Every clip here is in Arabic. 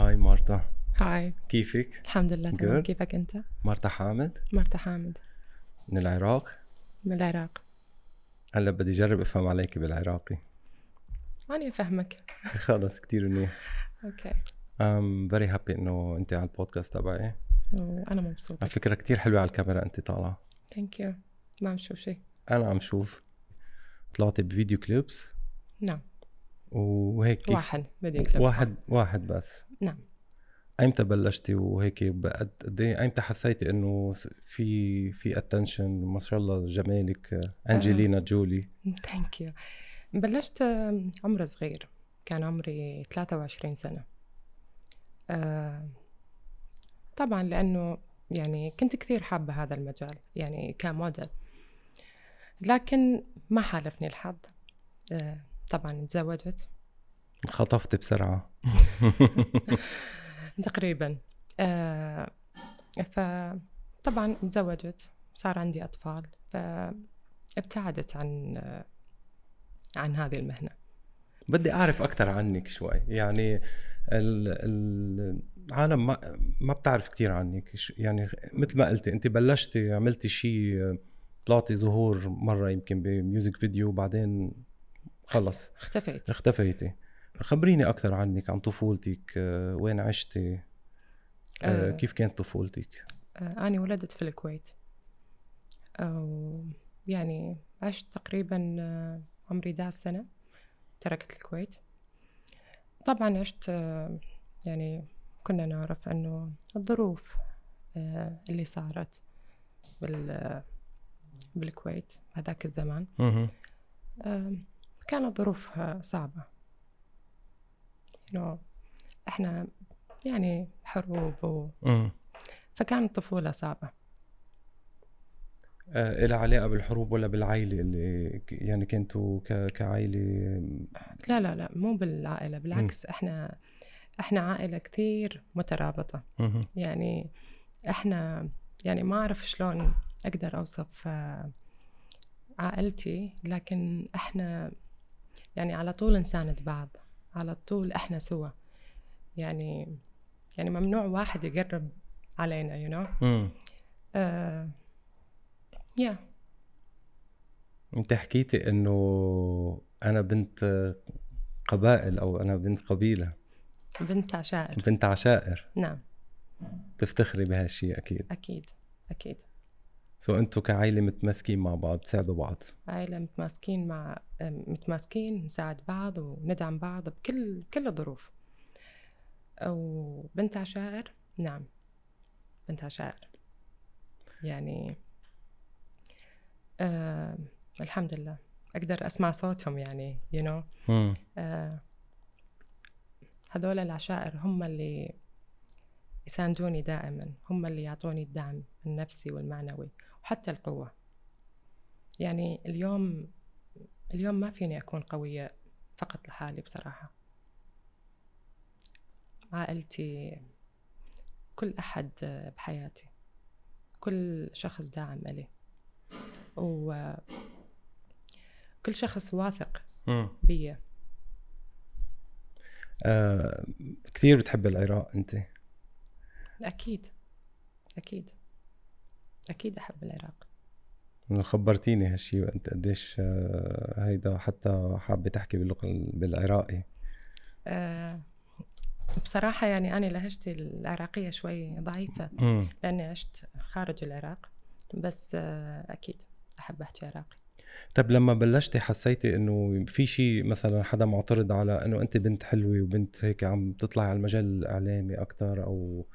Hi مارتا. Hi. كيفك؟ الحمد لله تمام. كيفك أنت؟ مارتا حامد. مرتا حامد. من العراق. من العراق. هلا بدي أجرب أفهم عليك بالعراقي. أنا أفهمك. خلص كتير منيح. Okay. I'm very happy إنه أنت على البودكاست تبعي. وأنا مبسوطة. على فكرة كتير حلوة على الكاميرا أنت طالعة. Thank you ما بشوف شيء أنا عم شوف. طلعتي ب video clips. نعم. وهيك كيف؟ واحد بدي كلب واحد واحد بس. نعم. ايمتى بلشتي وهيك قد إيه؟ ايمتى حسيتي إنه في في attention ما شاء الله جمالك أنجلينا جولي. Thank you بلشت عمر صغير. كان عمري 23 سنة. آه، طبعا لأنه يعني كنت كثير حابة هذا المجال يعني كموديل. لكن ما حالفني الحظ. آه، طبعا تزوجت. انخطفت بسرعة. تقريبا. آه فطبعا تزوجت صار عندي أطفال فابتعدت عن آه عن هذه المهنة. بدي أعرف أكثر عنك شوي. يعني ال- ال- العالم ما ما بتعرف كثير عنك. يعني مثل ما قلتي انت بلشتي عملتي شيء طلعتي ظهور مرة يمكن بميوزك فيديو وبعدين خلص. اختفيت. اختفيتي. خبريني أكثر عنك عن طفولتك. آه، وين عشتي؟ آه، آه. كيف كانت طفولتك؟ آه أنا ولدت في الكويت. أو يعني عشت تقريبا آه، عمري 11 سنة تركت الكويت. طبعا عشت يعني كنا نعرف أنه الظروف اللي صارت بال بالكويت هذاك الزمان. كانت ظروفها صعبة. إنه إحنا يعني حروب و... فكانت طفولة صعبة. آه، إلها علاقة بالحروب ولا بالعائلة اللي يعني كنتوا ك- كعائلة؟ لا لا لا مو بالعائلة بالعكس إحنا إحنا عائلة كثير مترابطة. مهم. يعني إحنا يعني ما أعرف شلون أقدر أوصف آه، عائلتي لكن إحنا يعني على طول نساند بعض على طول إحنا سوا. يعني يعني ممنوع واحد يقرب علينا you know مم. آه يا انت حكيتي انه أنا بنت قبائل أو أنا بنت قبيلة. بنت عشائر. بنت عشائر. نعم. تفتخري بهالشيء أكيد. أكيد أكيد. سو أنتوا كعائلة متماسكين مع بعض بتساعدوا بعض. عائلة متماسكين مع متماسكين نساعد بعض وندعم بعض بكل كل الظروف. وبنت عشائر؟ نعم بنت عشائر. يعني آه الحمد لله. أقدر أسمع صوتهم يعني you know. مم. آه هذول العشائر هم اللي يساندوني دائما هم اللي يعطوني الدعم النفسي والمعنوي. وحتى القوة. يعني اليوم اليوم ما فيني أكون قوية فقط لحالي بصراحة. عائلتي كل أحد بحياتي كل شخص داعم إلي. وكل شخص واثق. بي آه كثير بتحب العراق أنت؟ أكيد. أكيد. أكيد أحب العراق. خبرتيني هالشيء وانت قديش آه هيدا حتى حابة تحكي باللغة ال- بالعراقي. أه بصراحة يعني أنا لهجتي العراقية شوي ضعيفة مم. لأني عشت خارج العراق بس أه أكيد أحب أحكي عراقي. طب لما بلشتي حسيتي إنه في شيء مثلا حدا معترض على إنه أنت بنت حلوة وبنت هيك عم تطلعي على المجال الإعلامي أكثر أو آه،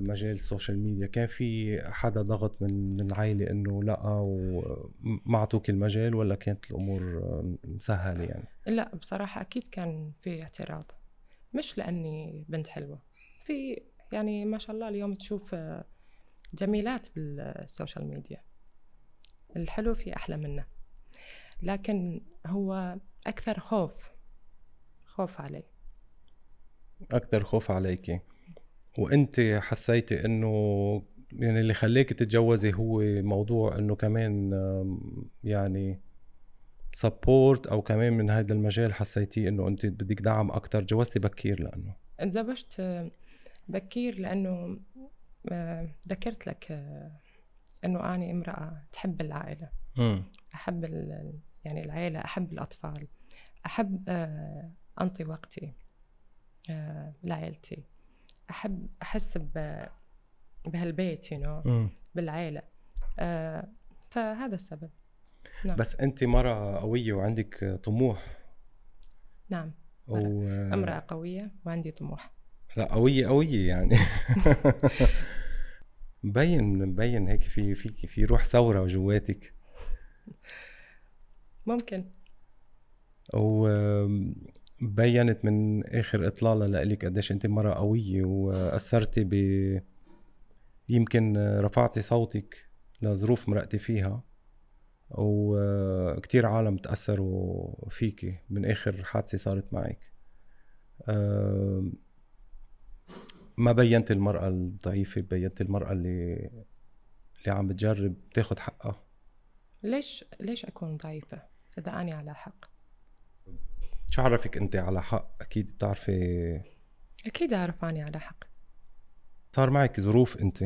مجال السوشيال ميديا. كان في حدا ضغط من من العائله إنه لا وما أعطوك المجال ولا كانت الأمور آه، مسهله يعني؟ لا بصراحة أكيد كان في اعتراض. مش لأني بنت حلوة. في يعني ما شاء الله اليوم تشوف آه، جميلات بالسوشيال ميديا. الحلو في أحلى منه. لكن هو أكثر خوف خوف علي. أكثر خوف عليكي وأنت حسيتي إنه يعني اللي خليك تتجوزي هو موضوع إنه كمان يعني سبورت أو كمان من هذا المجال حسيتيه إنه أنت بدك دعم أكثر جوزتي بكير لأنه. تزوجت آه، بكير لأنه آه، ذكرت لك آه، أنه أنا امرأة تحب العائلة. مم. أحب ال- يعني العائلة أحب الأطفال. أحب آه، أنطي وقتي لعائلتي أحب أحس ب- بهالبيت you know مم. بالعائلة آه، فهذا السبب. نعم. بس أنت مرة قوية وعندك طموح. نعم. و... أمرأة قوية وعندي طموح. لا قوية قوية يعني. مبين مبين هيك في في في روح ثورة جواتك. ممكن. وبينت من آخر إطلالة لإلك قديش انت مرة قوية واثرتي ب يمكن رفعتي صوتك لظروف مرقتي فيها وكتير عالم تأثروا فيكي من آخر حادثة صارت معك. ما بينت المرأة الضعيفة بينت المرأة اللي اللي عم بتجرب تاخد حقها؟ ليش ليش أكون ضعيفة؟ إذا أنا على حق. شو عرفك أنت على حق؟ أكيد بتعرفي أكيد أعرف أني على حق. صار معك ظروف أنت.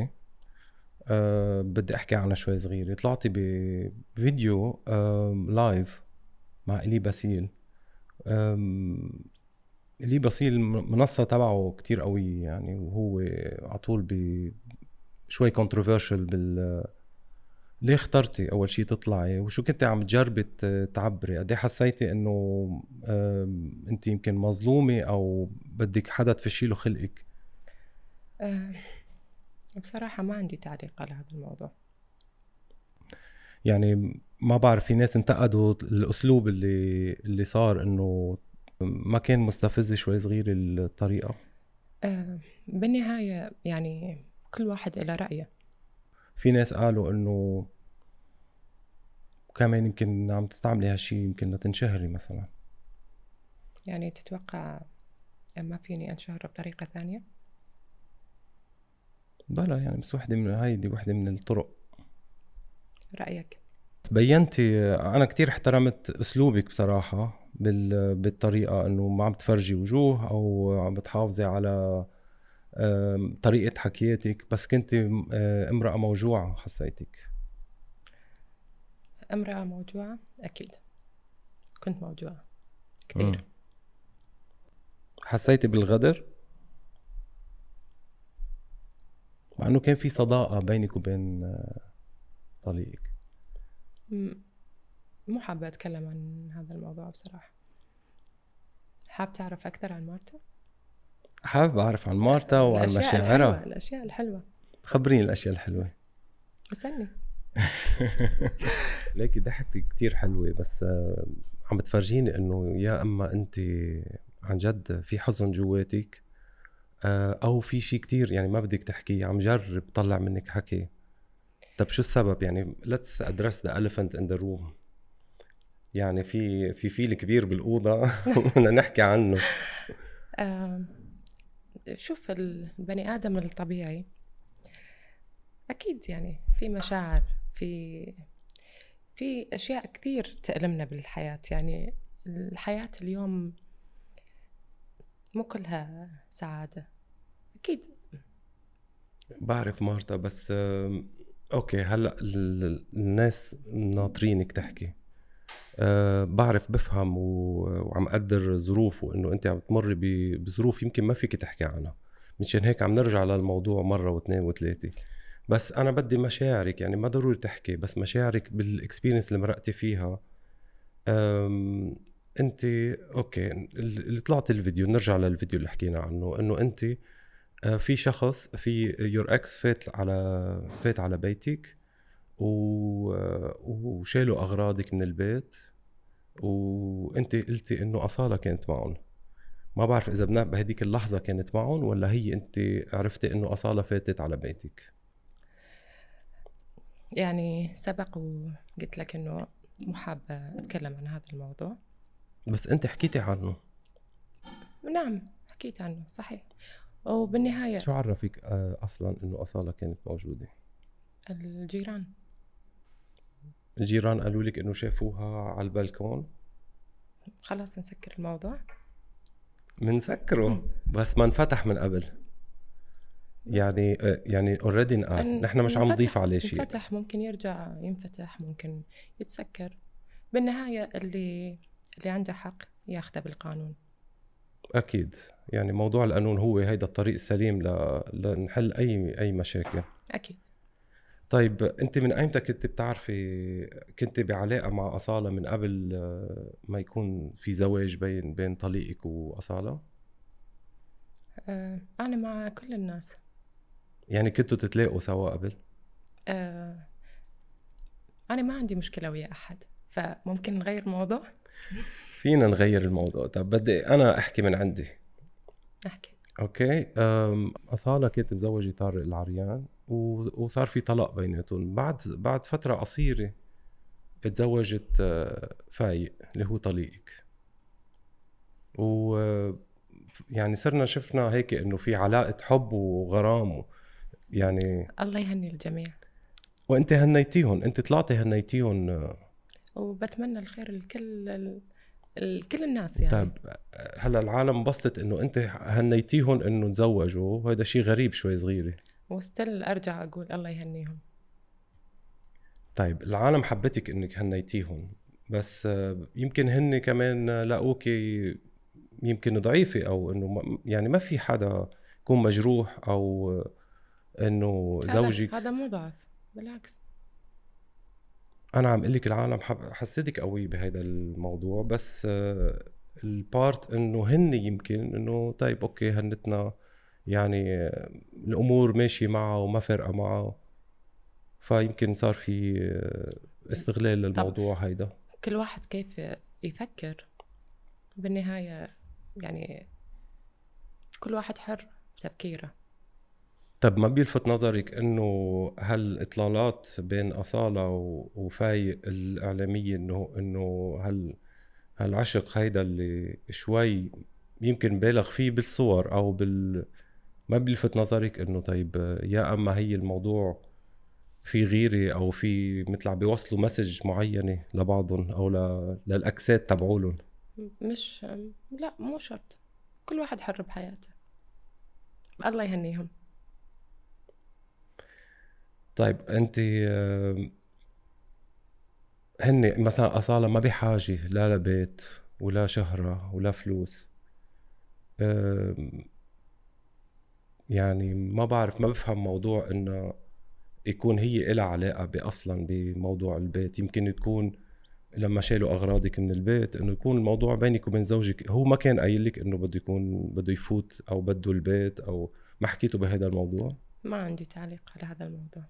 أه بدي أحكي عنها شوي صغيرة. طلعتي بفيديو أه live مع إلي باسيل. أم، إلي باسيل منصة تبعه كتير قوية يعني وهو على طول ب شوي controversial بال ليه اخترتي أول شيء تطلعي؟ وشو كنتي عم تجربي تعبري؟ قد إيه حسيتي إنه انت يمكن مظلومة أو بدك حدا تفشي له خلقك؟ أه بصراحة ما عندي تعليق على هذا الموضوع. يعني ما بعرف في ناس انتقدوا الأسلوب اللي اللي صار إنه ما كان مستفز شوي صغير الطريقة. أه بالنهاية يعني كل واحد له رأيه. في ناس قالوا إنه كمان يمكن عم تستعملي هالشي يمكن لتنشهري مثلا. يعني تتوقع ما فيني أنشهر بطريقة ثانية؟ بلا يعني بس وحدة من هيدي وحدة من الطرق. رأيك؟ بس بينتي أنا كتير احترمت أسلوبك بصراحة بال... بالطريقة إنه ما عم تفرجي وجوه أو عم بتحافظي على طريقة حكياتك بس كنت امرأة موجوعة حسيتك. امرأة موجوعة؟ أكيد. كنت موجوعة. مم. كثير حسيتي بالغدر؟ مع إنه كان في صداقة بينك وبين آه، طليقك. مو حابة أتكلم عن هذا الموضوع بصراحة. حاب تعرف أكثر عن مارتا؟ حابب أعرف عن مارتا وعن الأشياء الحلوة مشاعرها الأشياء الحلوة. خبريني الأشياء الحلوة. اسألني. ليكي ضحكتي كتير حلوة بس آه، عم بتفرجيني إنه يا أما انت عن جد في حزن جواتك آه، أو في شيء كتير يعني ما بدك تحكيه عم جرب طلع منك حكي. طب شو السبب؟ يعني let's address the elephant in the room. يعني في في فيل كبير بالأوضة بدنا نحكي عنه. آم، شوف البني آدم الطبيعي. أكيد يعني في مشاعر في في أشياء كثير تألمنا بالحياة. يعني الحياة اليوم مو كلها سعادة. أكيد. بعرف مارتا بس أوكي هلأ ال- ال- الناس ناطرينك تحكي. أه بعرف بفهم و- وعم قدر ظروفه إنه أنت عم تمر ب- بظروف يمكن ما فيك تحكي عنها. مشان هيك عم نرجع للموضوع مرة واثنين وثلاثة. بس أنا بدي مشاعرك يعني ما ضروري تحكي بس مشاعرك بال experience اللي مرقتي فيها أم أنت okay ال- اللي طلعت الفيديو نرجع للفيديو اللي حكينا عنه إنه أنت آه، في شخص في your ex فات على فات على بيتك و... آه، وشالوا أغراضك من البيت وانت قلتي انه أصالة كانت معهم. ما بعرف إذا بنا بهديك اللحظة كانت معهم ولا هي انت عرفتي إنه أصالة فاتت على بيتك؟ يعني سبق وقلت لك إنه مو حابة أتكلم عن هذا الموضوع. بس انت حكيتي عنه. نعم حكيت عنه صحيح. وبالنهاية شو عرفك آه، أصلا إنه أصالة كانت موجودة؟ الجيران. الجيران قالوا لك إنه شافوها على البلكون؟ خلاص نسكر الموضوع. بنسكره بس ما انفتح من قبل. يعني آه، يعني اوريدي انقال نحن مش عم نضيف عليه شيء. انفتح ممكن يرجع ينفتح ممكن يتسكر. بالنهاية اللي اللي عنده حق ياخذه بالقانون. أكيد. يعني موضوع القانون هو هيدا الطريق السليم ل... لنحل أي أي مشاكل. أكيد. طيب أنت من ايمتى كنت بتعرفي كنت بعلاقة مع أصالة من قبل آه، ما يكون في زواج بين بين طليقك وأصالة؟ آه أنا مع كل الناس. يعني كنتوا تتلاقوا سوا قبل؟ آه أنا ما عندي مشكلة ويا أحد فممكن نغير الموضوع فينا نغير الموضوع. طب بدي أنا أحكي من عندي. أحكي. أوكي أصالة كانت مزوجه طارق العريان. وصار في طلاق بيناتهم. بعد بعد فترة قصيرة تزوجت آه، فايق اللي هو طليقك. و يعني صرنا شفنا هيك إنه في علاقة حب وغرام يعني الله يهني الجميع. وأنت هنيتيهم أنت طلعتي هنيتيهم آه. وبتمنى الخير لكل كل الناس يعني. طيب هلأ العالم انبسطت إنه أنت هنيتيهم إنه تزوجوا. وهذا شيء غريب شوي صغيرة. وستيل أرجع أقول الله يهنيهم. طيب العالم حبتك إنك هنيتيهم بس يمكن هن كمان لقوك يمكن ضعيفة أو إنه يعني ما في حدا يكون مجروح أو إنه زوجك. هذا مو ضعف بالعكس. أنا عم أقول لك العالم حسيتك قوي بهذا الموضوع بس ال part إنه هن يمكن إنه طيب okay هنتنا يعني الأمور ماشية معه وما فارقة معه فيمكن صار في استغلال للموضوع هيدا. كل واحد كيف يفكر؟ بالنهاية يعني كل واحد حر بتفكيره. طب ما بيلفت نظرك إنه هالاطلالات بين أصالة وفايق الإعلامية انه إنه هال هالعشق هيدا اللي شوي يمكن بالغ فيه بالصور أو بال ما بيلفت نظرك إنه طيب يا أما هي الموضوع في غيره أو في مثل عم بيوصلوا مسج معينة لبعضهم أو للأكسات تبعولهم؟ مش لا مو شرط. كل واحد حر بحياته. الله يهنيهم. طيب أنت هن مثلا أصالة ما بحاجه لا لبيت ولا شهرة ولا فلوس. يعني ما بعرف ما بفهم موضوع إنه يكون هي إلها علاقة أصلا بموضوع البيت. يمكن تكون لما شالوا أغراضك من البيت إنه يكون الموضوع بينك وبين زوجك. هو ما كان قايل لك إنه بده يكون بده يفوت أو بده البيت أو ما حكيتوا بهذا الموضوع؟ ما عندي تعليق على هذا الموضوع.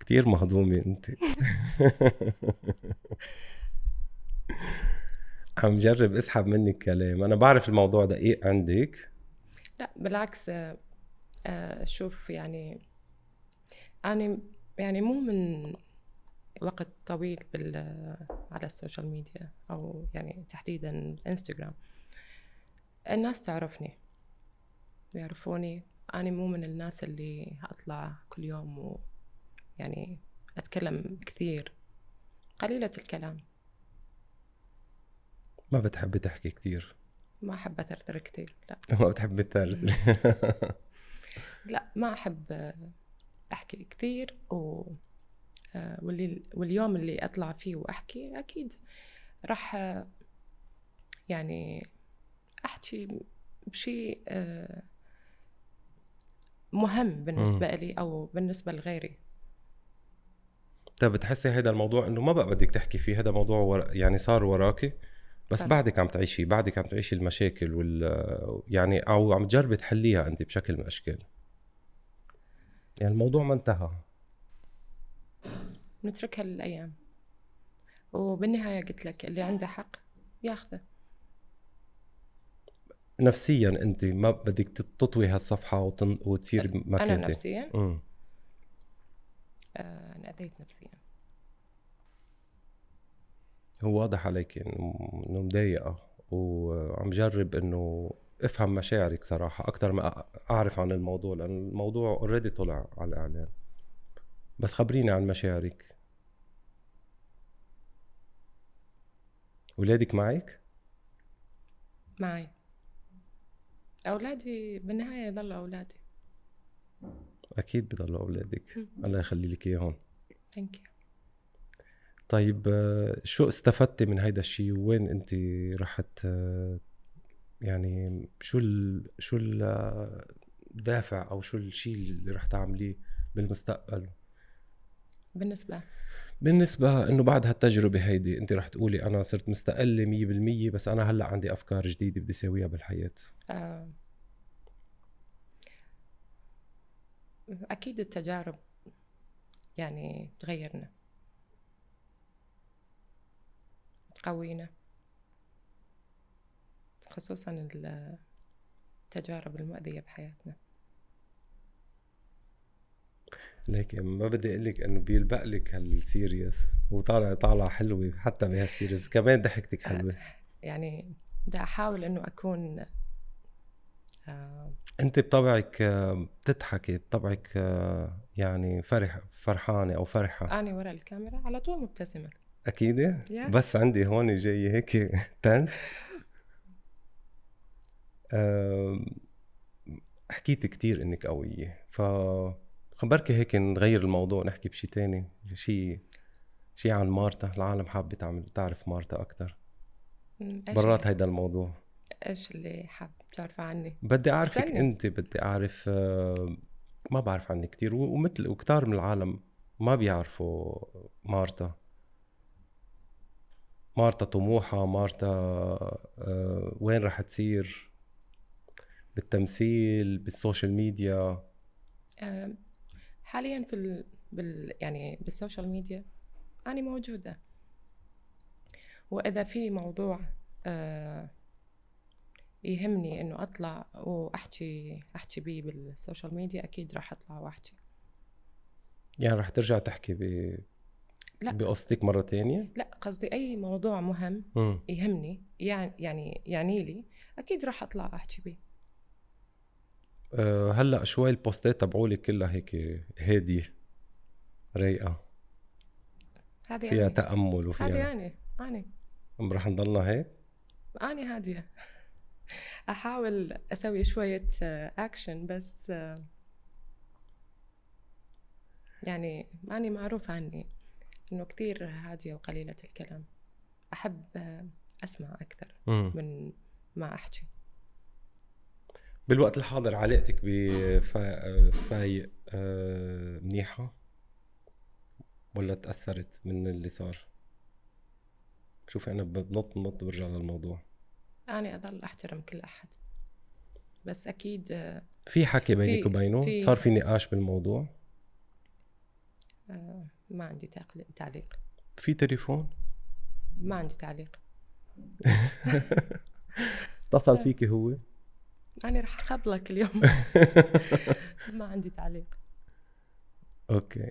كتير مهضومة أنت. عم جرب اسحب منك كلام. أنا بعرف الموضوع دقيق عندك. لا بالعكس آه، شوف يعني أنا يعني مو من وقت طويل بال على السوشيال ميديا أو يعني تحديدا الإنستغرام. الناس تعرفني يعرفوني. أنا مو من الناس اللي أطلع كل يوم و يعني أتكلم كثير. قليلة الكلام. ما بتحبي تحكي كثير. ما أحب أثرثر كثير لا. ما بتحبي تثرثري لا ما أحب أحكي كثير و آه، واللي واليوم اللي أطلع فيه وأحكي أكيد راح يعني أحكي بشيء آه، مهم بالنسبة لي أو بالنسبة لغيري. طيب بتحسي هذا الموضوع إنه ما بقى بدك تحكي فيه هذا موضوع. يعني صار وراكي؟ بس. بعدك عم تعيشي بعدك عم تعيشي المشاكل وال يعني أو عم تجربي تحليها أنت بشكل من الأشكال. يعني الموضوع ما انتهى. نتركها للأيام. وبالنهاية قلت لك اللي عنده حق ياخذه. نفسيا أنت ما بدك تطوي هالصفحة وتن... وتصير ما أنا نفسيا؟ امم آه، أنا أذيت نفسيا. هو واضح عليك إنه مضايقة وعم جرب إنه افهم مشاعرك صراحة أكثر ما أعرف عن الموضوع لأن الموضوع اوريدي طلع على الاعلام بس خبريني عن مشاعرك. أولادك معك؟ معي. أولادي بالنهاية يضلوا أولادي. أكيد بضلوا أولادك. مم. الله يخلي لك إياهم. Thank you طيب شو استفدتي من هيدا الشيء؟ وين انت رحت؟ يعني شو ال شو الدافع أو شو الشيء اللي رح تعمليه بالمستقبل؟ بالنسبة. بالنسبة إنه بعد هالتجربة هيدي أنت رح تقولي أنا صرت مستقلة مية بالمية بس أنا هلأ عندي أفكار جديدة بدي اسويها بالحياة. آه، أكيد التجارب يعني تغيرنا. تقوينا خصوصا التجارب المؤذية بحياتنا. ليك ما بدي أقول لك إنه بيلبق لك هالسيريس وطالع طالعة حلوة حتى بهالسيريس كمان ضحكتك حلوة. يعني بدي أحاول إنه أكون آه، أنت بطبعك آه، بتضحكي بطبعك آه، يعني فرح فرحانة أو فرحة. أنا ورا الكاميرا على طول مبتسمة. أكيد. Yeah. بس عندي هون جاي هيك تنس. حكيت كتير إنك قوية ف خبركي هيك نغير الموضوع نحكي بشي تاني شي شي عن مارتا. العالم حابة تعمل تعرف مارتا أكتر. برات هيدا الموضوع. إيش اللي حاب تعرفه عني؟ بدي أعرفك استني. أنت بدي أعرف آه، ما بعرف عنك كتير و- ومثل وكتار من العالم ما بيعرفوا مارتا. مارتا طموحة مارتا آه، وين رح تصير؟ بالتمثيل بالسوشيال ميديا؟ حاليا في ال... بال... يعني بالسوشيال ميديا أنا موجودة. وإذا في موضوع آه، يهمني إنه أطلع وأحكي أحكي بيه بالسوشيال ميديا أكيد راح أطلع وأحكي. يعني رح ترجع تحكي ب... لا. بقصتك مرة تانية؟ لا قصدي أي موضوع مهم. يهمني يعني يعني يعني لي أكيد راح أطلع أحكي بيه. أه هلأ شوي البوستات تبعولك كلها هيك هادية رايقة. هذه فيها تأمل هذه وفيها أنا أنا أم رح نضلنا هيك؟ أنا هادية. أحاول أسوي شوية أكشن بس آه، يعني أنا معروف عني. إنه كثير هادية وقليلة الكلام. أحب آه، أسمع أكثر مم. من ما أحكي. بالوقت الحاضر علاقتك بفايق أه منيحة؟ ولا تأثرت من اللي صار؟ شوفي أنا بنط نط برجع للموضوع. أنا أضل أحترم كل أحد. بس أكيد آه، في حكي بينك وبينه؟ صار في نقاش بالموضوع؟ آه، ما عندي تعليق. في تليفون؟ ما عندي تعليق. اتصل فيكي هو؟ أنا رح أقبلك اليوم. ما عندي تعليق. أوكي.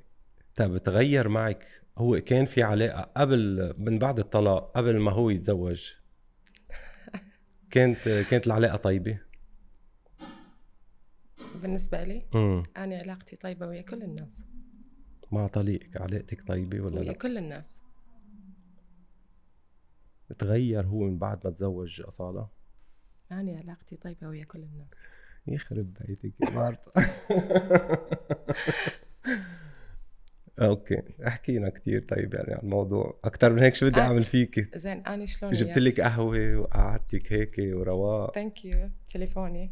طيب تغير معك. هو كان في علاقة قبل من بعد الطلاق قبل ما هو يتزوج. كانت كانت العلاقة طيبة؟ بالنسبة لي؟ امم أنا علاقتي طيبة ويا كل الناس. مع طليقك علاقتك طيبة ولا ويا لا؟ كل الناس. تغير هو من بعد ما تزوج أصالة؟ أنا علاقتي طيبة ويا كل الناس. يخرب بيتك يا مارتا. Okay احكينا كتير طيب يعني عن الموضوع. أكثر من هيك شو بدي آه. أعمل فيكي زين أنا شلون جبت لك قهوة وقعدتك هيك ورواق. Thank you تليفوني.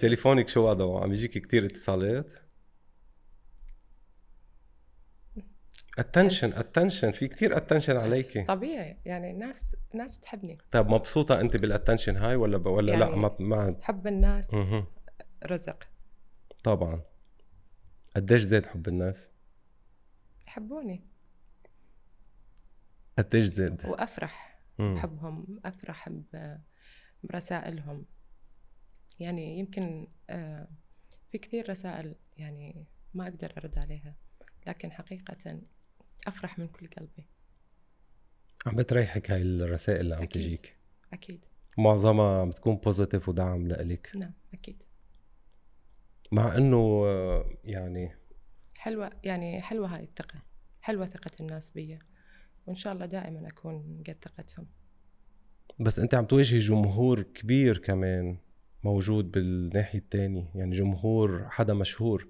تليفونك شو وضعه عم يجيك كتير اتصالات؟ Attention attention في كتير attention عليكي. طبيعي. يعني الناس ناس تحبني. طيب مبسوطة أنت بال attention هاي ولا ب... ولا لا؟ يعني- ما ما حب الناس مهم. رزق. طبعا. قديش زاد حب الناس؟ يحبوني. قديش زاد؟ وأفرح مم. بحبهم أفرح ب- برسائلهم. يعني يمكن آه، في كثير رسائل يعني ما أقدر أرد عليها. لكن حقيقة أفرح من كل قلبي. عم بتريحك هاي الرسائل اللي عم أكيد. تجيك. أكيد. معظمها بتكون positive ودعم لإلك. نعم أكيد. مع إنه يعني حلوة يعني حلوة هاي الثقة. حلوة ثقة الناس بي وإن شاء الله دائما أكون قد ثقتهم. بس أنت عم تواجهي جمهور كبير كمان موجود بالناحية التانية. يعني جمهور حدا مشهور.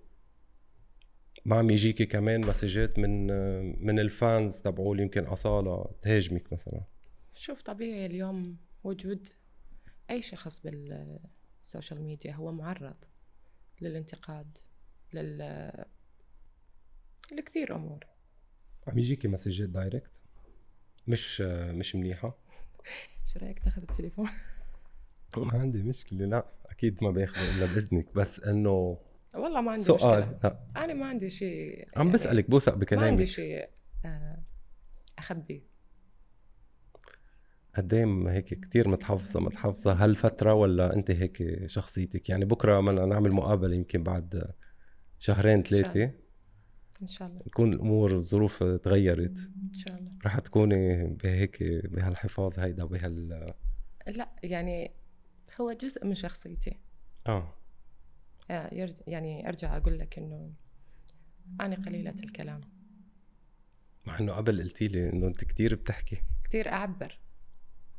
ما عم يجيكي كمان مسجات من من ال fans تبعول يمكن أصالة تهاجمك مثلا. شوف طبيعي اليوم وجود أي شخص بال social media هو معرض للانتقاد لل لكثير أمور. عم يجيكي مسجات direct؟ مش مش منيحة؟ شو رأيك تاخذ التليفون؟ ما عندي مشكلة لا أكيد ما باخذه إلا بإذنك بس إنه والله ما عندي سؤال مشكلة. لا. أنا ما عندي شيء عم يعني بسألك بوثق ما عندي بكلامك شيء آه، أخبي. قد إيه م- هيك كثير متحفظة متحفظة. هالفترة ولا أنت هيك شخصيتك؟ يعني بكرة بدنا نعمل مقابلة يمكن بعد شهرين شاء ثلاثة. إن شاء الله. تكون الأمور الظروف تغيرت. إن شاء الله. رح تكوني بهيك بهالحفاظ هيدا بهال لا يعني هو جزء من شخصيتي. آه. يعني أرجع أقول لك إنه أنا قليلة الكلام. مع إنه قبل قلتي لي إنه أنت كثير بتحكي. كثير أعبر.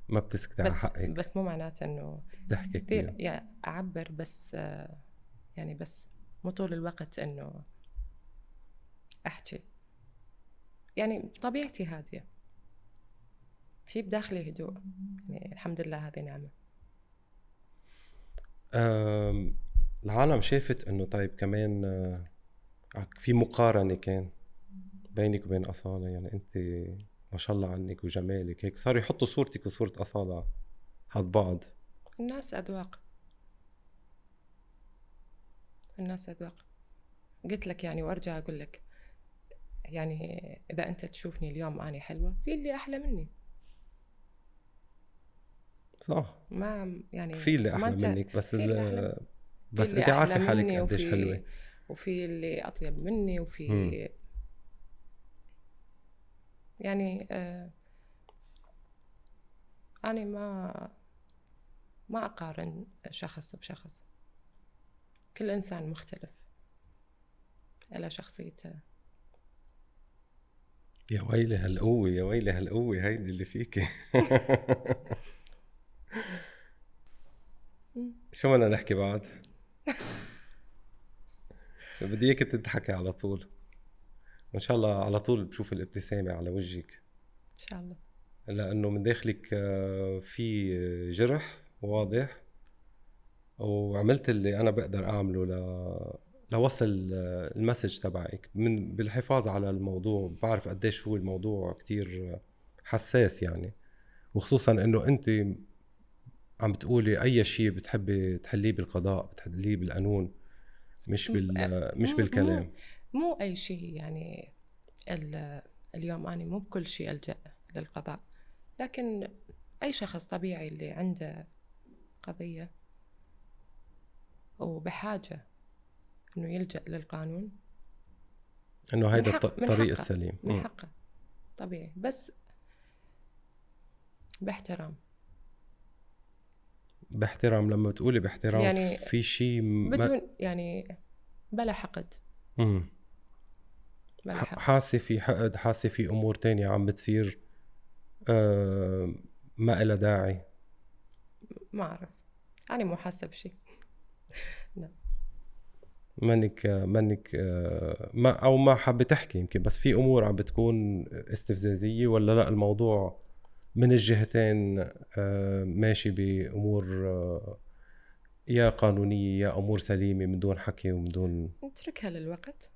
ما بتسكتي على بس حقك. بس مو معناته إنه بتحكي كثير يعني أعبر بس آه، يعني بس مو طول الوقت إنه أحكي. يعني طبيعتي هادية. في بداخلي هدوء. يعني الحمد لله هذه نعمة. أم، العالم شافت إنه طيب كمان آه، في مقارنة كان بينك وبين أصالة. يعني أنت ما شاء الله عنك وجمالك هيك. صاروا يحطوا صورتك وصورة أصالة حد بعض. الناس أذواق. الناس أذواق. قلت لك يعني وأرجع أقول لك يعني إذا أنت تشوفني اليوم أنا حلوة في اللي أحلى مني. صح. ما يعني في اللي أنت- منك بس بس انت أحلى حالك قديش وفي- حلوة وفي اللي أطيب مني. وفي يعني آه أنا ما ما أقارن شخص بشخص كل إنسان مختلف له شخصيته يا ويلي هالقوة يا ويلي هالقوة هيدي اللي فيكي. شو بدنا نحكي بعد؟ بدي إياك تضحكي على طول. وإن شاء الله على طول بشوف الابتسامة على وجهك. إن شاء الله. لأنه من داخلك آه، في جرح واضح وعملت اللي أنا بقدر أعمله ل لوصل آه، المسج تبعك. من بالحفاظ على الموضوع بعرف قديش هو الموضوع كتير حساس يعني. وخصوصا إنه أنت عم بتقولي أي شيء بتحبي تحليه بالقضاء بتحليه بالقانون مش بال مش مو- بالكلام مو أي شيء يعني ال- اليوم أنا مو بكل شيء ألجأ للقضاء لكن أي شخص طبيعي اللي عنده قضية وبحاجة إنه يلجأ للقانون إنه هيدا الطريق. السليم من. حقه طبيعي بس بإحترام باحترام لما تقولي باحترام يعني في شيء ما... بدون يعني بلا حقد. مم. بلا ح- حقد. حاسة في حقد حاسة في أمور تانية عم بتصير آه ما إلها داعي. ما أعرف. أنا مو حاسة بشيء منك منك آه، ما أو ما حابة تحكي يمكن بس في أمور عم بتكون استفزازية ولا لا؟ الموضوع من الجهتين آه، ماشي بأمور آه، يا قانونية يا أمور سليمة من دون حكي ومن دون نتركها للوقت.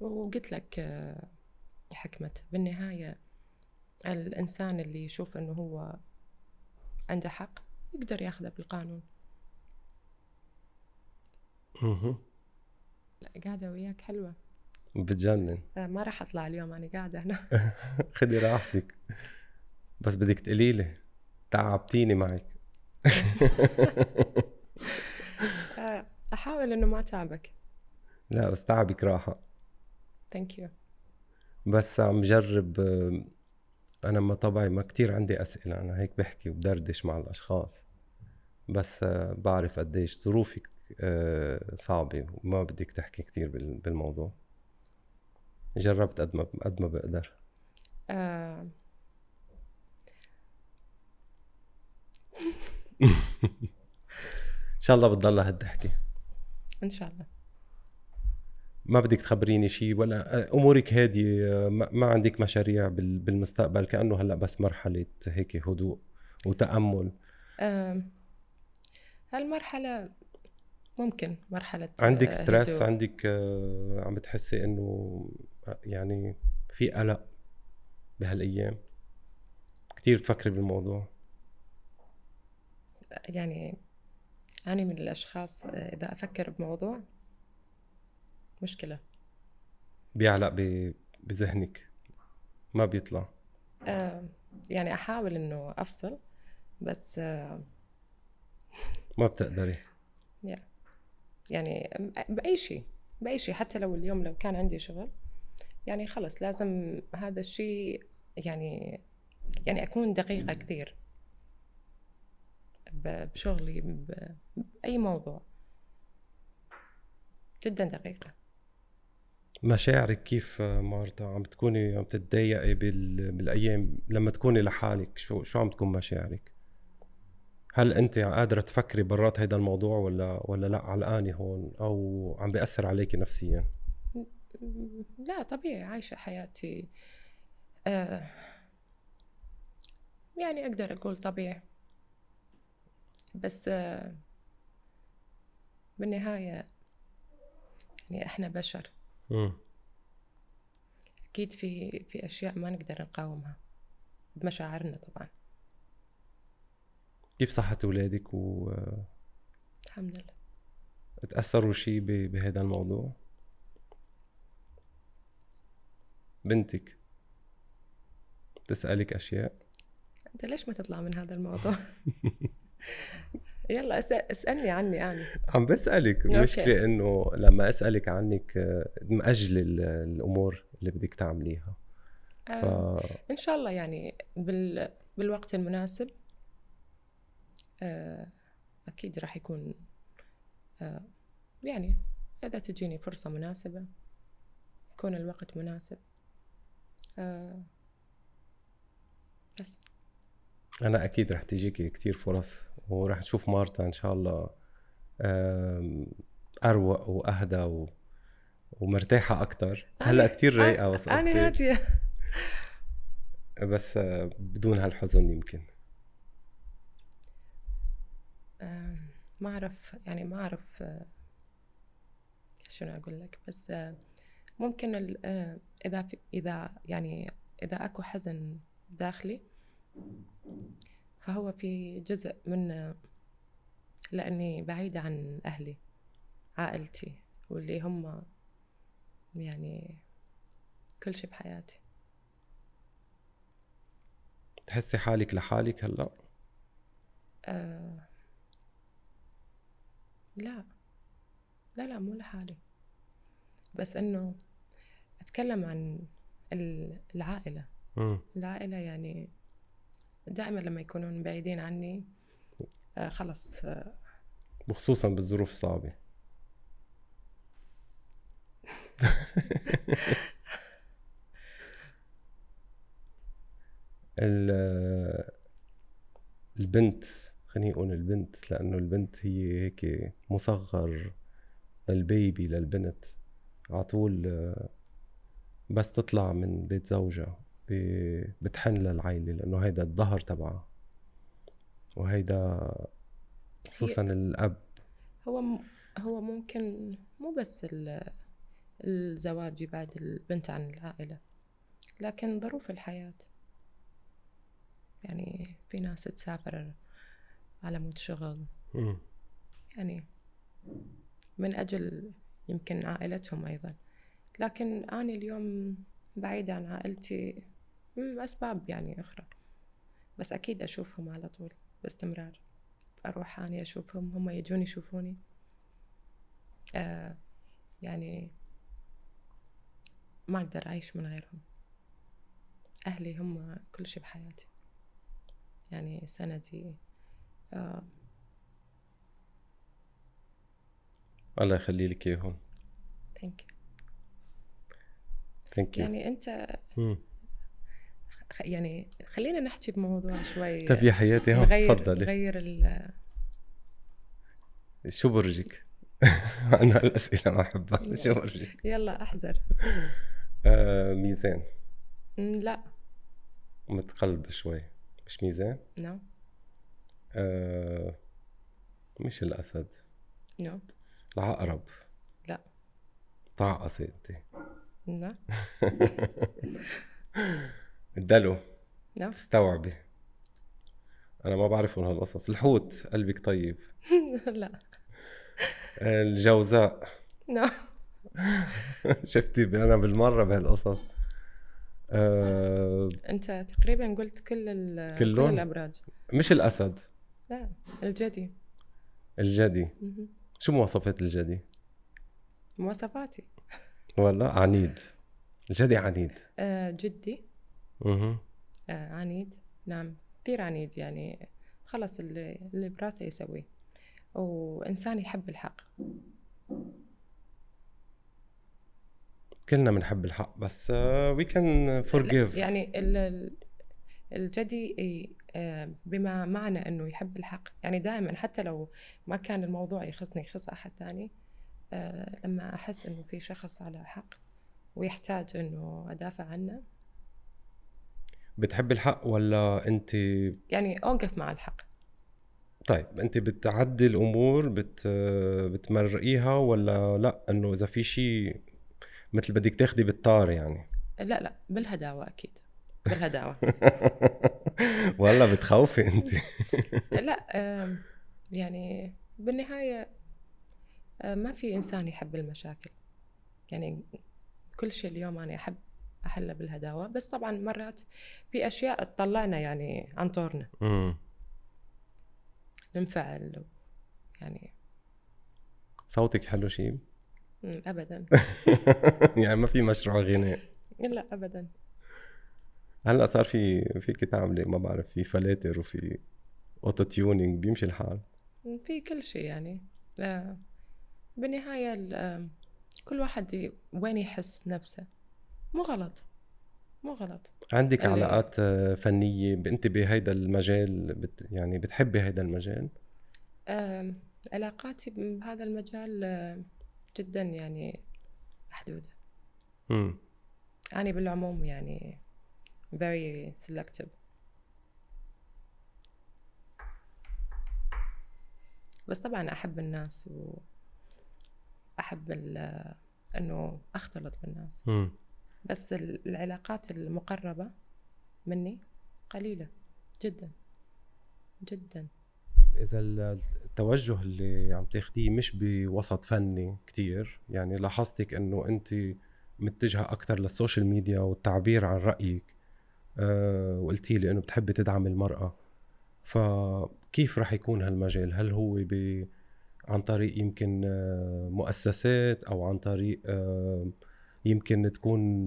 وقلت لك آه، حكمة بالنهاية الإنسان اللي يشوف إنه هو عنده حق يقدر ياخذه بالقانون. قاعدة وياك حلوة. بتجنن. آه، ما راح أطلع اليوم أنا قاعدة هنا. خدي راحتك. بس بدك تقولي لي تعبتيني معك. آه، أحاول إنه ما تعبك لا بس تعبك راحة. ثانك يو بس عم جرب آه، أنا ما طبعي ما كتير عندي أسئلة أنا هيك بحكي وبدردش مع الأشخاص. بس بعرف قديش ظروفك صعبة وما بدك تحكي كتير بال- بالموضوع. جربت قد ما قد ما بقدر. آه، إن شاء الله بتضلها هالضحكة. إن شاء الله. ما بدك تخبريني شيء ولا أمورك هادية ما عندك مشاريع بالمستقبل كأنه هلأ بس مرحلة هيك هدوء وتأمل. هالمرحلة ممكن مرحلة عندك ستريس. عندك آه، عم بتحسي إنه يعني في قلق بهالأيام. كثير بتفكري بالموضوع. يعني أنا من الأشخاص إذا أفكر بموضوع مشكلة. بيعلق بذهنك. ما بيطلع. آه يعني أحاول إنه أفصل بس آه ما بتقدري. يعني بأي شيء بأي شيء. حتى لو اليوم لو كان عندي شغل يعني خلص لازم هذا الشيء يعني يعني أكون دقيقة كثير بشغلي بأي موضوع. جدا دقيقة. مشاعرك كيف مارتا؟ عم بتكوني عم تتضايقي بالأيام لما تكوني لحالك؟ شو شو عم تكون مشاعرك؟ هل أنت قادرة تفكري برات هيدا الموضوع ولا ولا لا؟ علقانه هون أو عم بيأثر عليكي نفسيا؟ لا طبيعي عايشة حياتي. آه يعني أقدر أقول طبيعي. بس بالنهاية يعني إحنا بشر. م. أكيد في في أشياء ما نقدر نقاومها. بمشاعرنا طبعا. كيف صحة اولادك و الحمد لله. تأثروا شيء بهذا الموضوع؟ بنتك. تسألك أشياء؟ أنت ليش ما تطلع من هذا الموضوع؟ يلا اسألني عني أنا. عم بسألك. المشكلة إنه لما أسألك عنك آه، مأجل الأمور اللي بدك تعمليها. ف... آه إن شاء الله يعني بال... بالوقت المناسب آه أكيد راح يكون آه يعني إذا تجيني فرصة مناسبة يكون الوقت مناسب. آه. بس. أنا أكيد رح تجيك كثير فرص ورح نشوف مارتا إن شاء الله أروق وأهدى و... ومرتاحة أكثر هلأ كثير رايقة بس أنا هادية. بس بدون هالحزن يمكن. ما أعرف يعني ما أعرف شنو أقول لك بس ممكن إذا في إذا يعني إذا أكو حزن داخلي فهو في جزء من لأني بعيدة عن أهلي عائلتي واللي هم يعني كل شيء بحياتي. تحسي حالك لحالك هلأ؟ آه لا. لا لا مو لحالي. بس إنه أتكلم عن العائلة. م. العائلة يعني دائما لما يكونون بعيدين عني آه خلص آه وخصوصا بالظروف الصعبة. البنت خليني أقول البنت لأنه البنت هي هيك مصغر للبيبي للبنت. على طول آه، بس تطلع من بيت زوجها بتحن للعائله لأنه هيدا الظهر تبعها. وهيدا خصوصا الأب. هو م... هو ممكن مو بس الزواج يبعد البنت عن العائلة لكن ظروف الحياة. يعني في ناس تسافر على مود شغل. يعني من أجل يمكن عائلتهم أيضا. لكن أنا اليوم بعيدة عن عائلتي أسباب يعني أخرى. بس أكيد أشوفهم على طول باستمرار. أروح أني أشوفهم هم يجون يشوفوني. آه يعني ما أقدر أعيش من غيرهم. أهلي هم كل شيء بحياتي. يعني سندي آه الله يخلي لك إياهم. thank you thank you يعني أنت يعني خلينا نحكي بموضوع شوي طيب يا حياتي نغير تفضلي. نغير ال- شو برجك؟ أنا الأسئلة ما أحبها شو برجك؟ يلا أحذر. آه ميزان. لا. متقلبه شوي. مش ميزان؟ no. آه مش الأسد. no. العقرب. لا. تعقصي انت لا. الدلو no تستوعبي أنا ما بعرفهم هالقصص. الحوت قلبك طيب. لا. الجوزاء. نو شفتي أنا بالمرة بهالقصص. آه أنت تقريبا قلت كل ال- كل؟ الأبراج. مش الأسد. لا الجدي. الجدي. شو مواصفات الجدي؟ مواصفاتي. والله عنيد. الجدي عنيد. آه جدي. أها آه عنيد. نعم كثير عنيد يعني. خلص اللي, اللي براسه يسويه. وإنسان يحب الحق. كلنا بنحب الحق بس وي كان فورجيف يعني ال- ال- الجدي بما معنى إنه يحب الحق. يعني دائما حتى لو ما كان الموضوع يخصني يخص أحد ثاني آه، لما أحس إنه في شخص على حق ويحتاج إنه أدافع عنه. بتحب الحق ولا أنت؟ يعني أوقف مع الحق. طيب أنت بتعدي الأمور بت بتمرقيها ولا لأ؟ إنه إذا في شيء مثل بدك تاخدي بالطار يعني. لا لا بالهداوة أكيد. بالهداوه والله بتخوفي انت. لا يعني بالنهاية آه، ما في إنسان يحب المشاكل. يعني كل شيء اليوم أنا أحب احله بالهداوة. بس طبعا مرات في أشياء تطلعنا يعني عن طورنا. ننفعل يعني صوتك حلو شيء؟ ابدا. يعني ما في مشروع غناء. لا ابدا. هلأ صار في فيك تعملي ما بعرف في فلاتر وفي auto tuning بيمشي الحال. في كل شيء يعني. آه، بالنهاية ال- آم، كل واحد وين يحس نفسه؟ مو غلط مو غلط. عندك اللي- علاقات آه، فنية؟ أنت بهيدا المجال بت يعني بتحبي هيدا المجال؟ علاقاتي بهذا المجال آه، جدا يعني محدودة. امم أنا بالعموم يعني very selective. بس طبعا أحب الناس وأحب ال- إنه أختلط بالناس. امم بس ال- العلاقات المقربة مني قليلة جدا جدا. إذا ال- التوجه اللي عم تاخديه مش بوسط فني كتير يعني لاحظتك إنه انت متجهة أكثر لل social media والتعبير عن رأيك. أه وقلتي لي إنه بتحبي تدعم المرأة. فكيف رح يكون هالمجال؟ هل هو ب عن طريق يمكن آه، مؤسسات أو عن طريق آه، يمكن تكون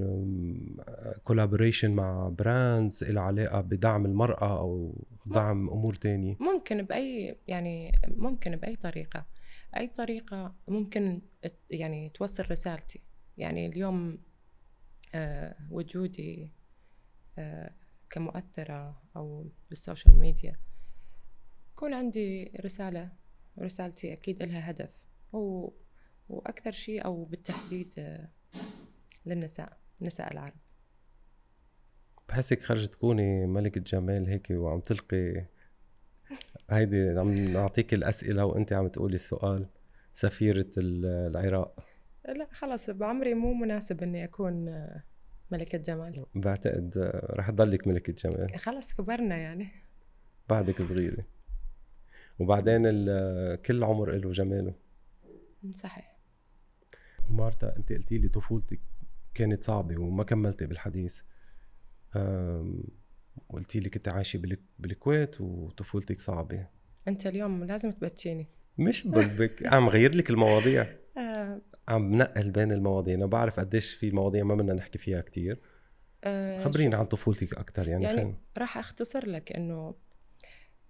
collaboration مع brands لها علاقة بدعم المرأة أو دعم أمور تانية؟ ممكن بأي يعني ممكن بأي طريقة. أي طريقة ممكن يعني توصل رسالتي. يعني اليوم آه، وجودي آه، كمؤثرة أو بالسوشيال ميديا. يكون عندي رسالة رسالتي أكيد لها هدف. و... وأكثر شيء أو بالتحديد للنساء نساء العرب. بحسك خرجت تكوني ملكة جمال هيك وعم تلقي هيدي عم نعطيك الأسئلة وأنت عم تقولي السؤال سفيرة ال- العراق. لا خلاص بعمري مو مناسب إني أكون ملكة جمال. بعتقد رح تضلك ملكة جمال. خلاص كبرنا يعني. بعدك صغيرة. وبعدين ال- كل عمر له جماله. صحيح. مارتا أنت قلتي لي طفولتك كانت صعبة وما كملتي بالحديث. قلتي لي كنت عايشة بالك- بالكويت وطفولتك صعبة. أنت اليوم لازم تبتشيني مش بدك عم غير لك المواضيع. آه عم بنقل بين المواضيع. أنا بعرف قديش في مواضيع ما بدنا نحكي فيها كتير. آه خبرينا عن طفولتك أكثر يعني, يعني خلينا راح أختصر لك إنه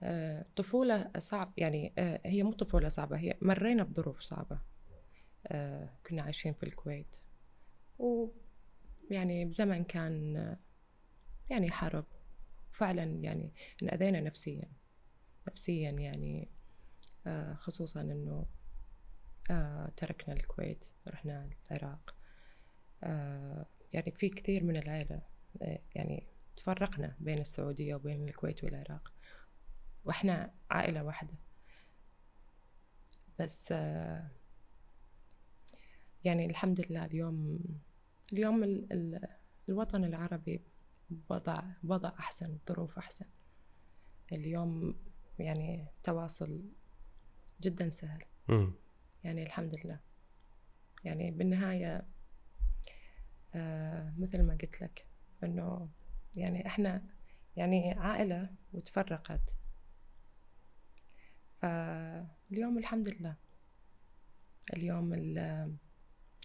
آه طفولة صعب يعني آه هي مو طفولة صعبة هي مرينا بظروف صعبة. آه كنا عايشين في الكويت. ويعني بزمن كان يعني حرب. فعلا يعني انأذينا نفسيا. نفسيا يعني خصوصا إنه آه، تركنا الكويت رحنا العراق. آه، يعني في كثير من العائلة يعني تفرقنا بين السعودية وبين الكويت والعراق. وإحنا عائلة واحدة. بس يعني الحمد لله اليوم اليوم الوطن العربي وضع وضع أحسن ظروف أحسن. اليوم يعني تواصل جدا سهل. يعني الحمد لله. يعني بالنهاية آه مثل ما قلت لك إنه يعني إحنا يعني عائلة وتفرقت فاليوم الحمد لله. اليوم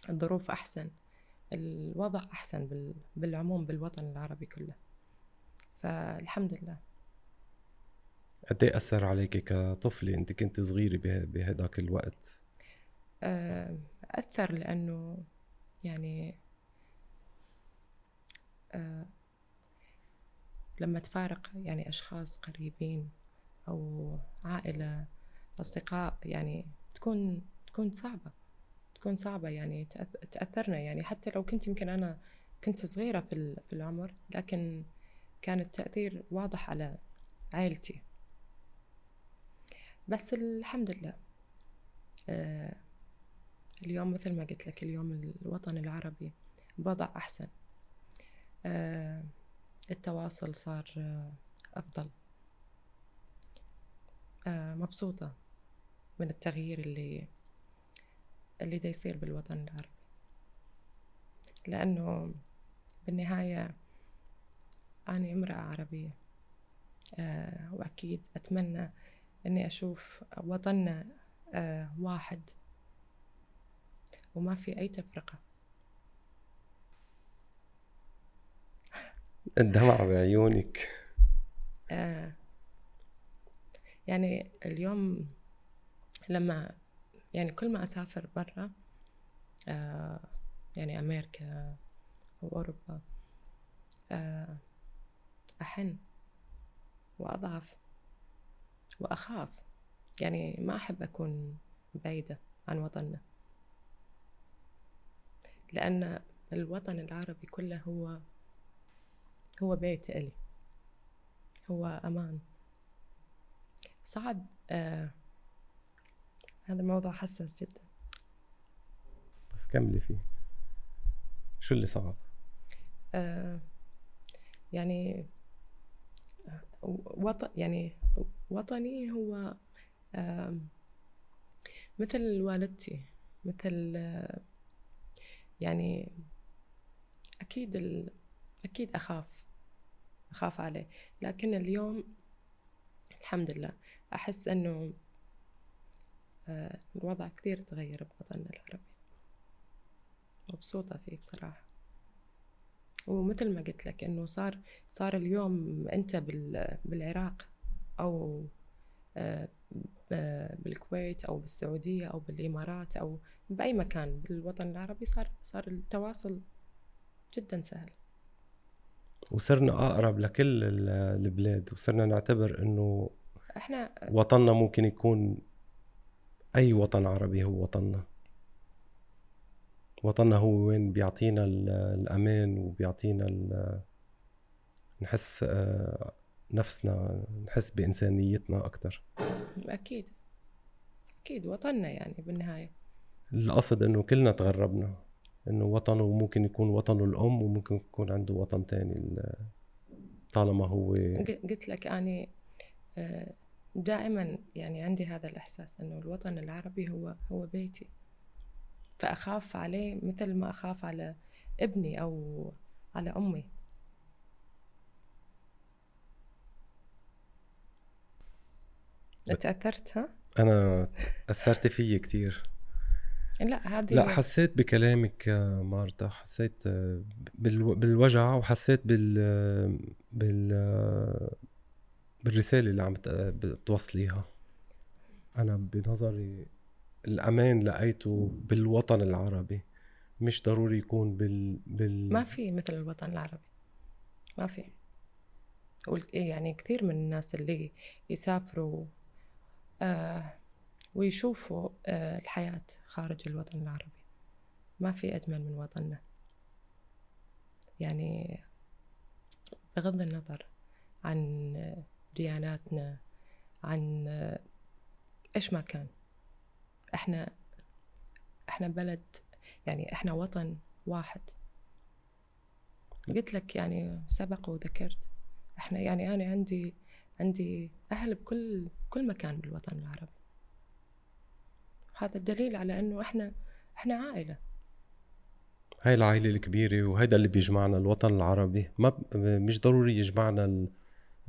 الظروف أحسن. الوضع أحسن بالعموم بالوطن العربي كله. فالحمد لله. قد إيه أثر عليك كطفلة؟ أنت كنت صغيرة بهداك الوقت؟ آه، أثر لأنه يعني آه، لما تفارق يعني أشخاص قريبين أو عائلة أصدقاء يعني تكون تكون صعبة تكون صعبة يعني تأثرنا يعني. حتى لو كنت يمكن أنا كنت صغيرة في في العمر لكن كان التأثير واضح على عائلتي. بس الحمد لله آه اليوم مثل ما قلت لك اليوم الوطن العربي بوضع أحسن. آه التواصل صار آه أفضل. آه مبسوطة من التغيير اللي اللي دا يصير بالوطن العربي. لأنه بالنهاية أنا امرأة عربية وأكيد أتمنى إني أشوف وطننا واحد وما في أي تفرقة. الدمع بعيونك. آه. يعني اليوم لما يعني كل ما أسافر برا آه يعني أمريكا أو أوروبا آه أحن وأضعف وأخاف. يعني ما أحب أكون بعيدة عن وطننا. لأن الوطن العربي كله هو هو بيت إلي هو أمان. صعب آه هذا موضوع حساس جدا. بس كملي فيه. شو اللي صعب؟ آه يعني وطن يعني وطني هو آه مثل والدتي مثل آه يعني أكيد ال... أكيد أخاف أخاف عليه. لكن اليوم الحمد لله أحس أنه آه، الوضع كثير تغير بوطننا العربي. مبسوطة فيه بصراحة. ومثل ما قلت لك إنه صار صار اليوم أنت بالعراق أو بالكويت أو بالسعودية أو بالإمارات أو بأي مكان بالوطن العربي صار صار التواصل جدا سهل. وصرنا أقرب لكل البلاد وصرنا نعتبر إنه إحنا وطننا ممكن يكون أي وطن عربي هو وطننا. وطننا هو وين بيعطينا الأمان وبيعطينا نحس آه، نفسنا نحس بإنسانيتنا أكتر. أكيد. أكيد وطننا يعني بالنهاية. القصد إنه كلنا تغربنا إنه وطنه ممكن يكون وطنه الأم وممكن يكون عنده وطن تاني طالما هو قلت لك أني آه، دائما يعني عندي هذا الإحساس أنه الوطن العربي هو هو بيتي. فأخاف عليه مثل ما أخاف على ابني أو على أمي. تأثرت ها؟ أنا أثرت فيي كتير. لا هذه لا حسيت بكلامك مارتا حسيت بالوجع وحسيت بال بال بالرسالة اللي عم بتوصليها. أنا بنظري الأمان لقيته بالوطن العربي. مش ضروري يكون بال بال ما في مثل الوطن العربي. ما في. قلت إيه يعني كثير من الناس اللي يسافروا آه ويشوفوا آه الحياة خارج الوطن العربي. ما في أجمل من وطننا. يعني بغض النظر عن دياناتنا عن إيش ما كان. إحنا إحنا بلد يعني إحنا وطن واحد. قلت لك يعني سبق وذكرت. إحنا يعني أنا عندي عندي أهل بكل كل مكان بالوطن العربي. هذا الدليل على إنه إحنا إحنا عائلة. هاي العائلة الكبيرة وهيدا اللي بيجمعنا الوطن العربي ما مش ضروري يجمعنا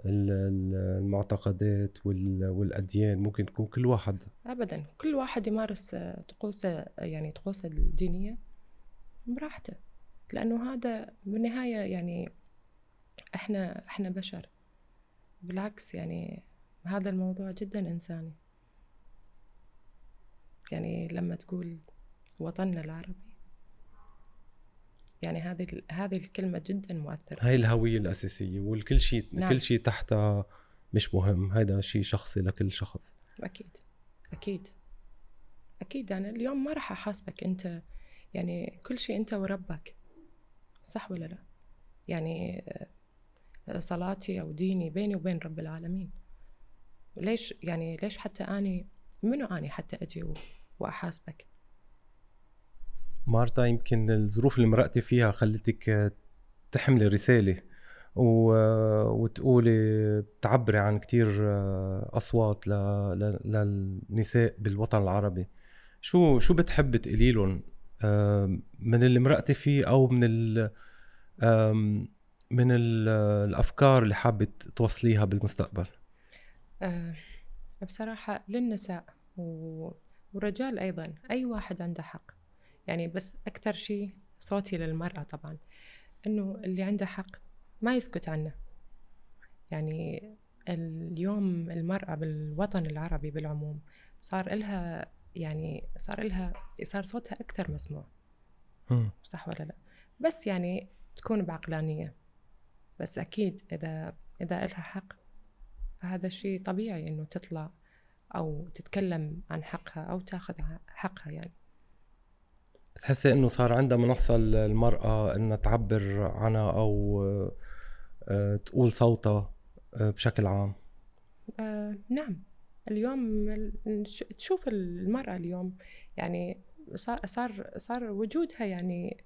المعتقدات والأديان ممكن تكون كل واحد. أبدا كل واحد يمارس طقوسه يعني طقوسه الدينية براحته. لأنه هذا بالنهاية يعني إحنا إحنا بشر. بالعكس يعني هذا الموضوع جدا إنساني. يعني لما تقول وطننا العربي يعني هذه هذه الكلمة جدا مؤثرة. هاي الهوية الأساسية والكل شيء نعم. كل شيء تحتها مش مهم هذا شيء شخصي لكل شخص. أكيد أكيد أكيد. أنا اليوم ما راح أحاسبك أنت يعني كل شيء أنت وربك صح ولا لا؟ يعني صلاتي أو ديني بيني وبين رب العالمين. ليش يعني ليش حتى أني منو أني حتى أجي وأحاسبك؟ مارتا يمكن الظروف اللي مرقتي فيها خلتك تحملي رسالة و... وتقولي تعبري عن كتير أصوات ل... ل... للنساء بالوطن العربي. شو شو بتحب تقولي لهم؟ من اللي مرقتي فيه أو من ال... من ال... الأفكار اللي حابة توصليها بالمستقبل؟ أه بصراحة للنساء و... والرجال أيضا أي واحد عنده حق. يعني بس أكثر شيء صوتي للمرأة طبعا إنه اللي عنده حق ما يسكت عنه. يعني اليوم المرأة بالوطن العربي بالعموم صار إلها يعني صار إلها صار صوتها أكثر مسموع. صح ولا لا؟ بس يعني تكون بعقلانية. بس أكيد إذا إذا إلها حق فهذا شيء طبيعي إنه تطلع أو تتكلم عن حقها أو تاخذ حقها يعني. بتحسي إنه صار عندها منصة المراه إنها تعبر عنها أو آه، تقول صوتها آه، بشكل عام؟ آه نعم. اليوم تشوف المرأة اليوم يعني صار صار صار وجودها يعني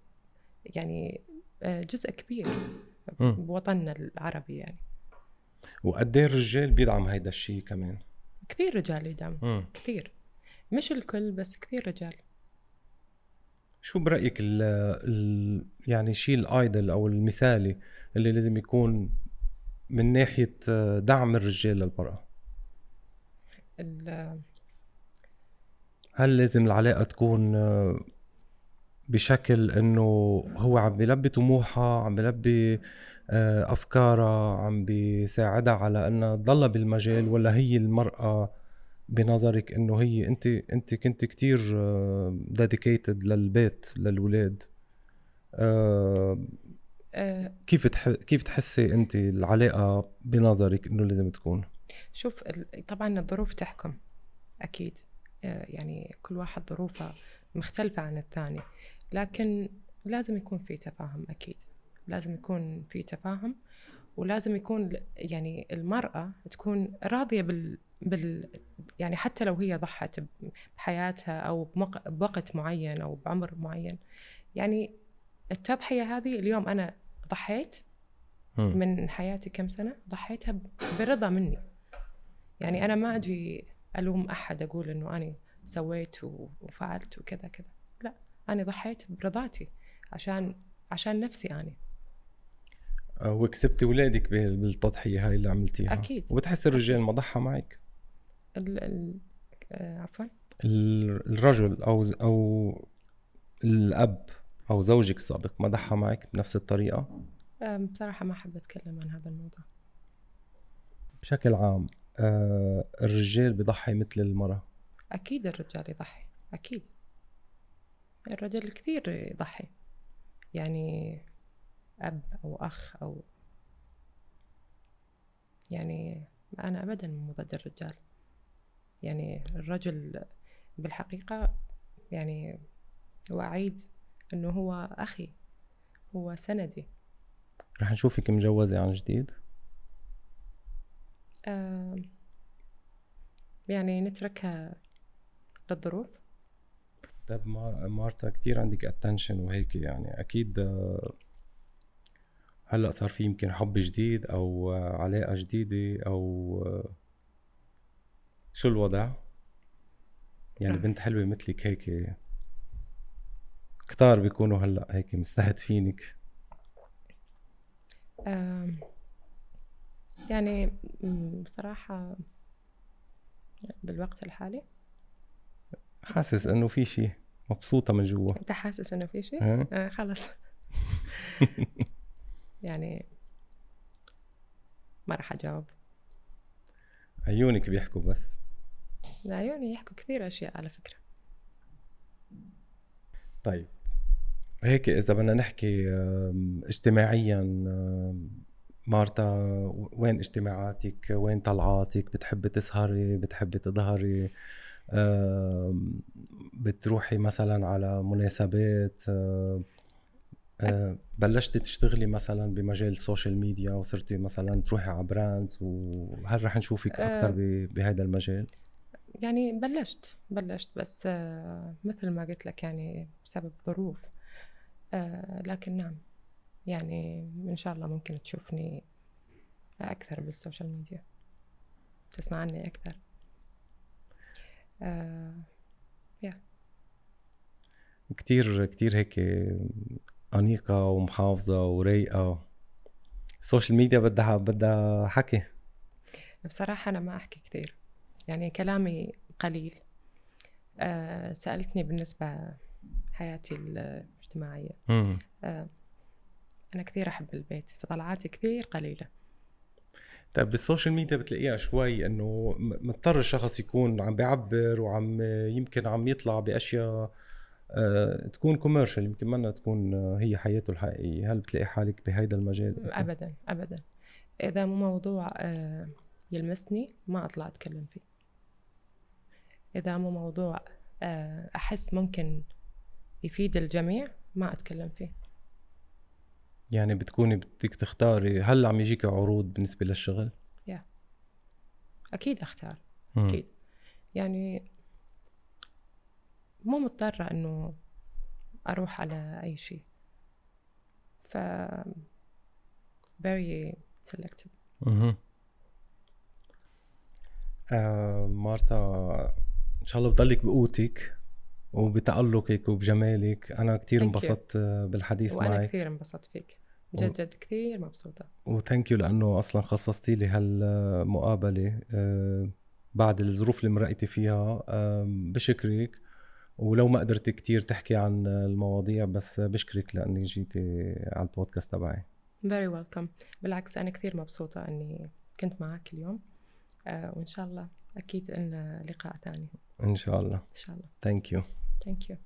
يعني آه، جزء كبير. بوطننا العربي يعني. وقد إيه الرجال بيدعم هيدا الشيء كمان؟ كثير رجال يدعم. كثير. مش الكل بس كثير رجال. شو برأيك ال ال يعني شيء الآيدل أو المثالي اللي لازم يكون من ناحية دعم الرجال للمراه هل لازم العلاقة تكون بشكل إنه هو عم بيلبي طموحها عم بيلبي آه، افكارها عم بيساعدها على إنها تضلها بالمجال ولا هي المرأة بنظرك إنه هي أنت أنت كنت كتير ديديكيتد للبيت للولاد. أه كيف. كيف تحسي أنت العلاقة بنظرك إنه لازم تكون؟ شوف طبعا الظروف تحكم أكيد. يعني كل واحد ظروفه مختلفة عن الثاني لكن لازم يكون في تفاهم أكيد. لازم يكون في تفاهم ولازم يكون يعني المرأة تكون راضية بال بال يعني حتى لو هي ضحت بحياتها أو بوقت معين أو بعمر معين. يعني التضحية هذه اليوم أنا ضحيت من حياتي كم سنة؟ ضحيتها برضا مني. يعني أنا ما أجي ألوم أحد أقول إنه أنا سويت وفعلت وكذا كذا. أنا ضحيت برضاتي عشان عشان نفسي أنا. وكسبتي اولادك بالتضحية هاي اللي عملتيها. أكيد. وبتحس الرجال ما ضحى معك؟ ال ال آه، عفوا. الرجل أو أو الأب أو زوجك السابق ما ضحى معك بنفس الطريقة؟ بصراحة ما أحب أتكلم عن هذا الموضوع. بشكل عام آه، الرجال بضحي مثل المرأة؟ أكيد الرجال يضحي أكيد. الرجل كثير يضحي. يعني أب أو أخ أو يعني أنا أبدا مو ضد الرجال. يعني الرجل بالحقيقة يعني وأعيد أنه هو أخي هو سندي. رح نشوفك مجوزة عن جديد؟ آه يعني نتركها للظروف. طيب مارتا كتير عندك اتنشن وهيك يعني. أكيد آه، هلأ صار في يمكن حب جديد أو علاقة جديدة أو آه، شو الوضع؟ يعني بنت حلوة مثلك هيك. كتار بيكونوا هلأ هيك مستهدفينك. يعني بصراحة بالوقت الحالي. حاسس إنه في شيء مبسوطة من جوا. أنت حاسس إنه في شيء؟ آه خلص. يعني ما راح أجاوب. عيونك بيحكوا بس. عيوني يحكوا كثير أشياء على فكرة. طيب. هيك إذا بدنا نحكي اجتماعيا مارتا وين اجتماعاتك؟ وين طلعاتك؟ بتحبي تسهري؟ بتحبي تظهري؟ بتروحي مثلا على مناسبات بلشتي تشتغلي مثلا بمجال ال social media وصرتي مثلا تروحي على brands وهل رح نشوفك أكثر بهذا المجال؟ يعني بلشت بلشت بس مثل ما قلت لك يعني بسبب ظروف. لكن نعم يعني إن شاء الله ممكن تشوفني أكثر بال social media تسمع عني أكثر. آه يا كتير كتير هيك أنيقة ومحافظة ورايقة. السوشيال ميديا بدها بدها حكي. بصراحة أنا ما أحكي كثير يعني كلامي قليل. آه سألتني بالنسبة حياتي الاجتماعية. آه أنا كثير أحب البيت فطلعاتي كثير قليلة. طيب بال social media بتلاقيها شوي إنه مضطر الشخص يكون عم بيعبر وعم يمكن عم يطلع بأشياء أه تكون commercial يمكن منا تكون هي حياته الحقيقية. هل بتلاقي حالك بهيدا المجال؟ ابدا ابدا. إذا مو موضوع أه يلمسني ما أطلع أتكلم فيه. إذا مو موضوع أحس ممكن يفيد الجميع ما أتكلم فيه. يعني بتكوني بدك تختاري هل عم يجيك عروض بالنسبة للشغل؟ يا. أكيد أختار. أكيد. يعني مو مضطرة إنه أروح على أي شيء. ف very selective. أها آه مارتا إن شاء الله بضلك بقوتك وبتألقك وبجمالك. أنا كثير انبسطت بالحديث وأنا معك. وأنا كثير انبسطت فيك. جد جد كثير مبسوطة. و thank you لأنه أصلا خصصتي لي هالمقابلة آه، بعد الظروف اللي مرقتي فيها بشكرك. ولو ما قدرت كتير تحكي عن المواضيع بس بشكرك لأنك جيتي على البودكاست تبعي. very welcome بالعكس أنا كثير مبسوطة أني كنت معك اليوم. آه، وإن شاء الله أكيد إن لقاء ثاني. إن شاء الله. إن شاء الله. thank you thank you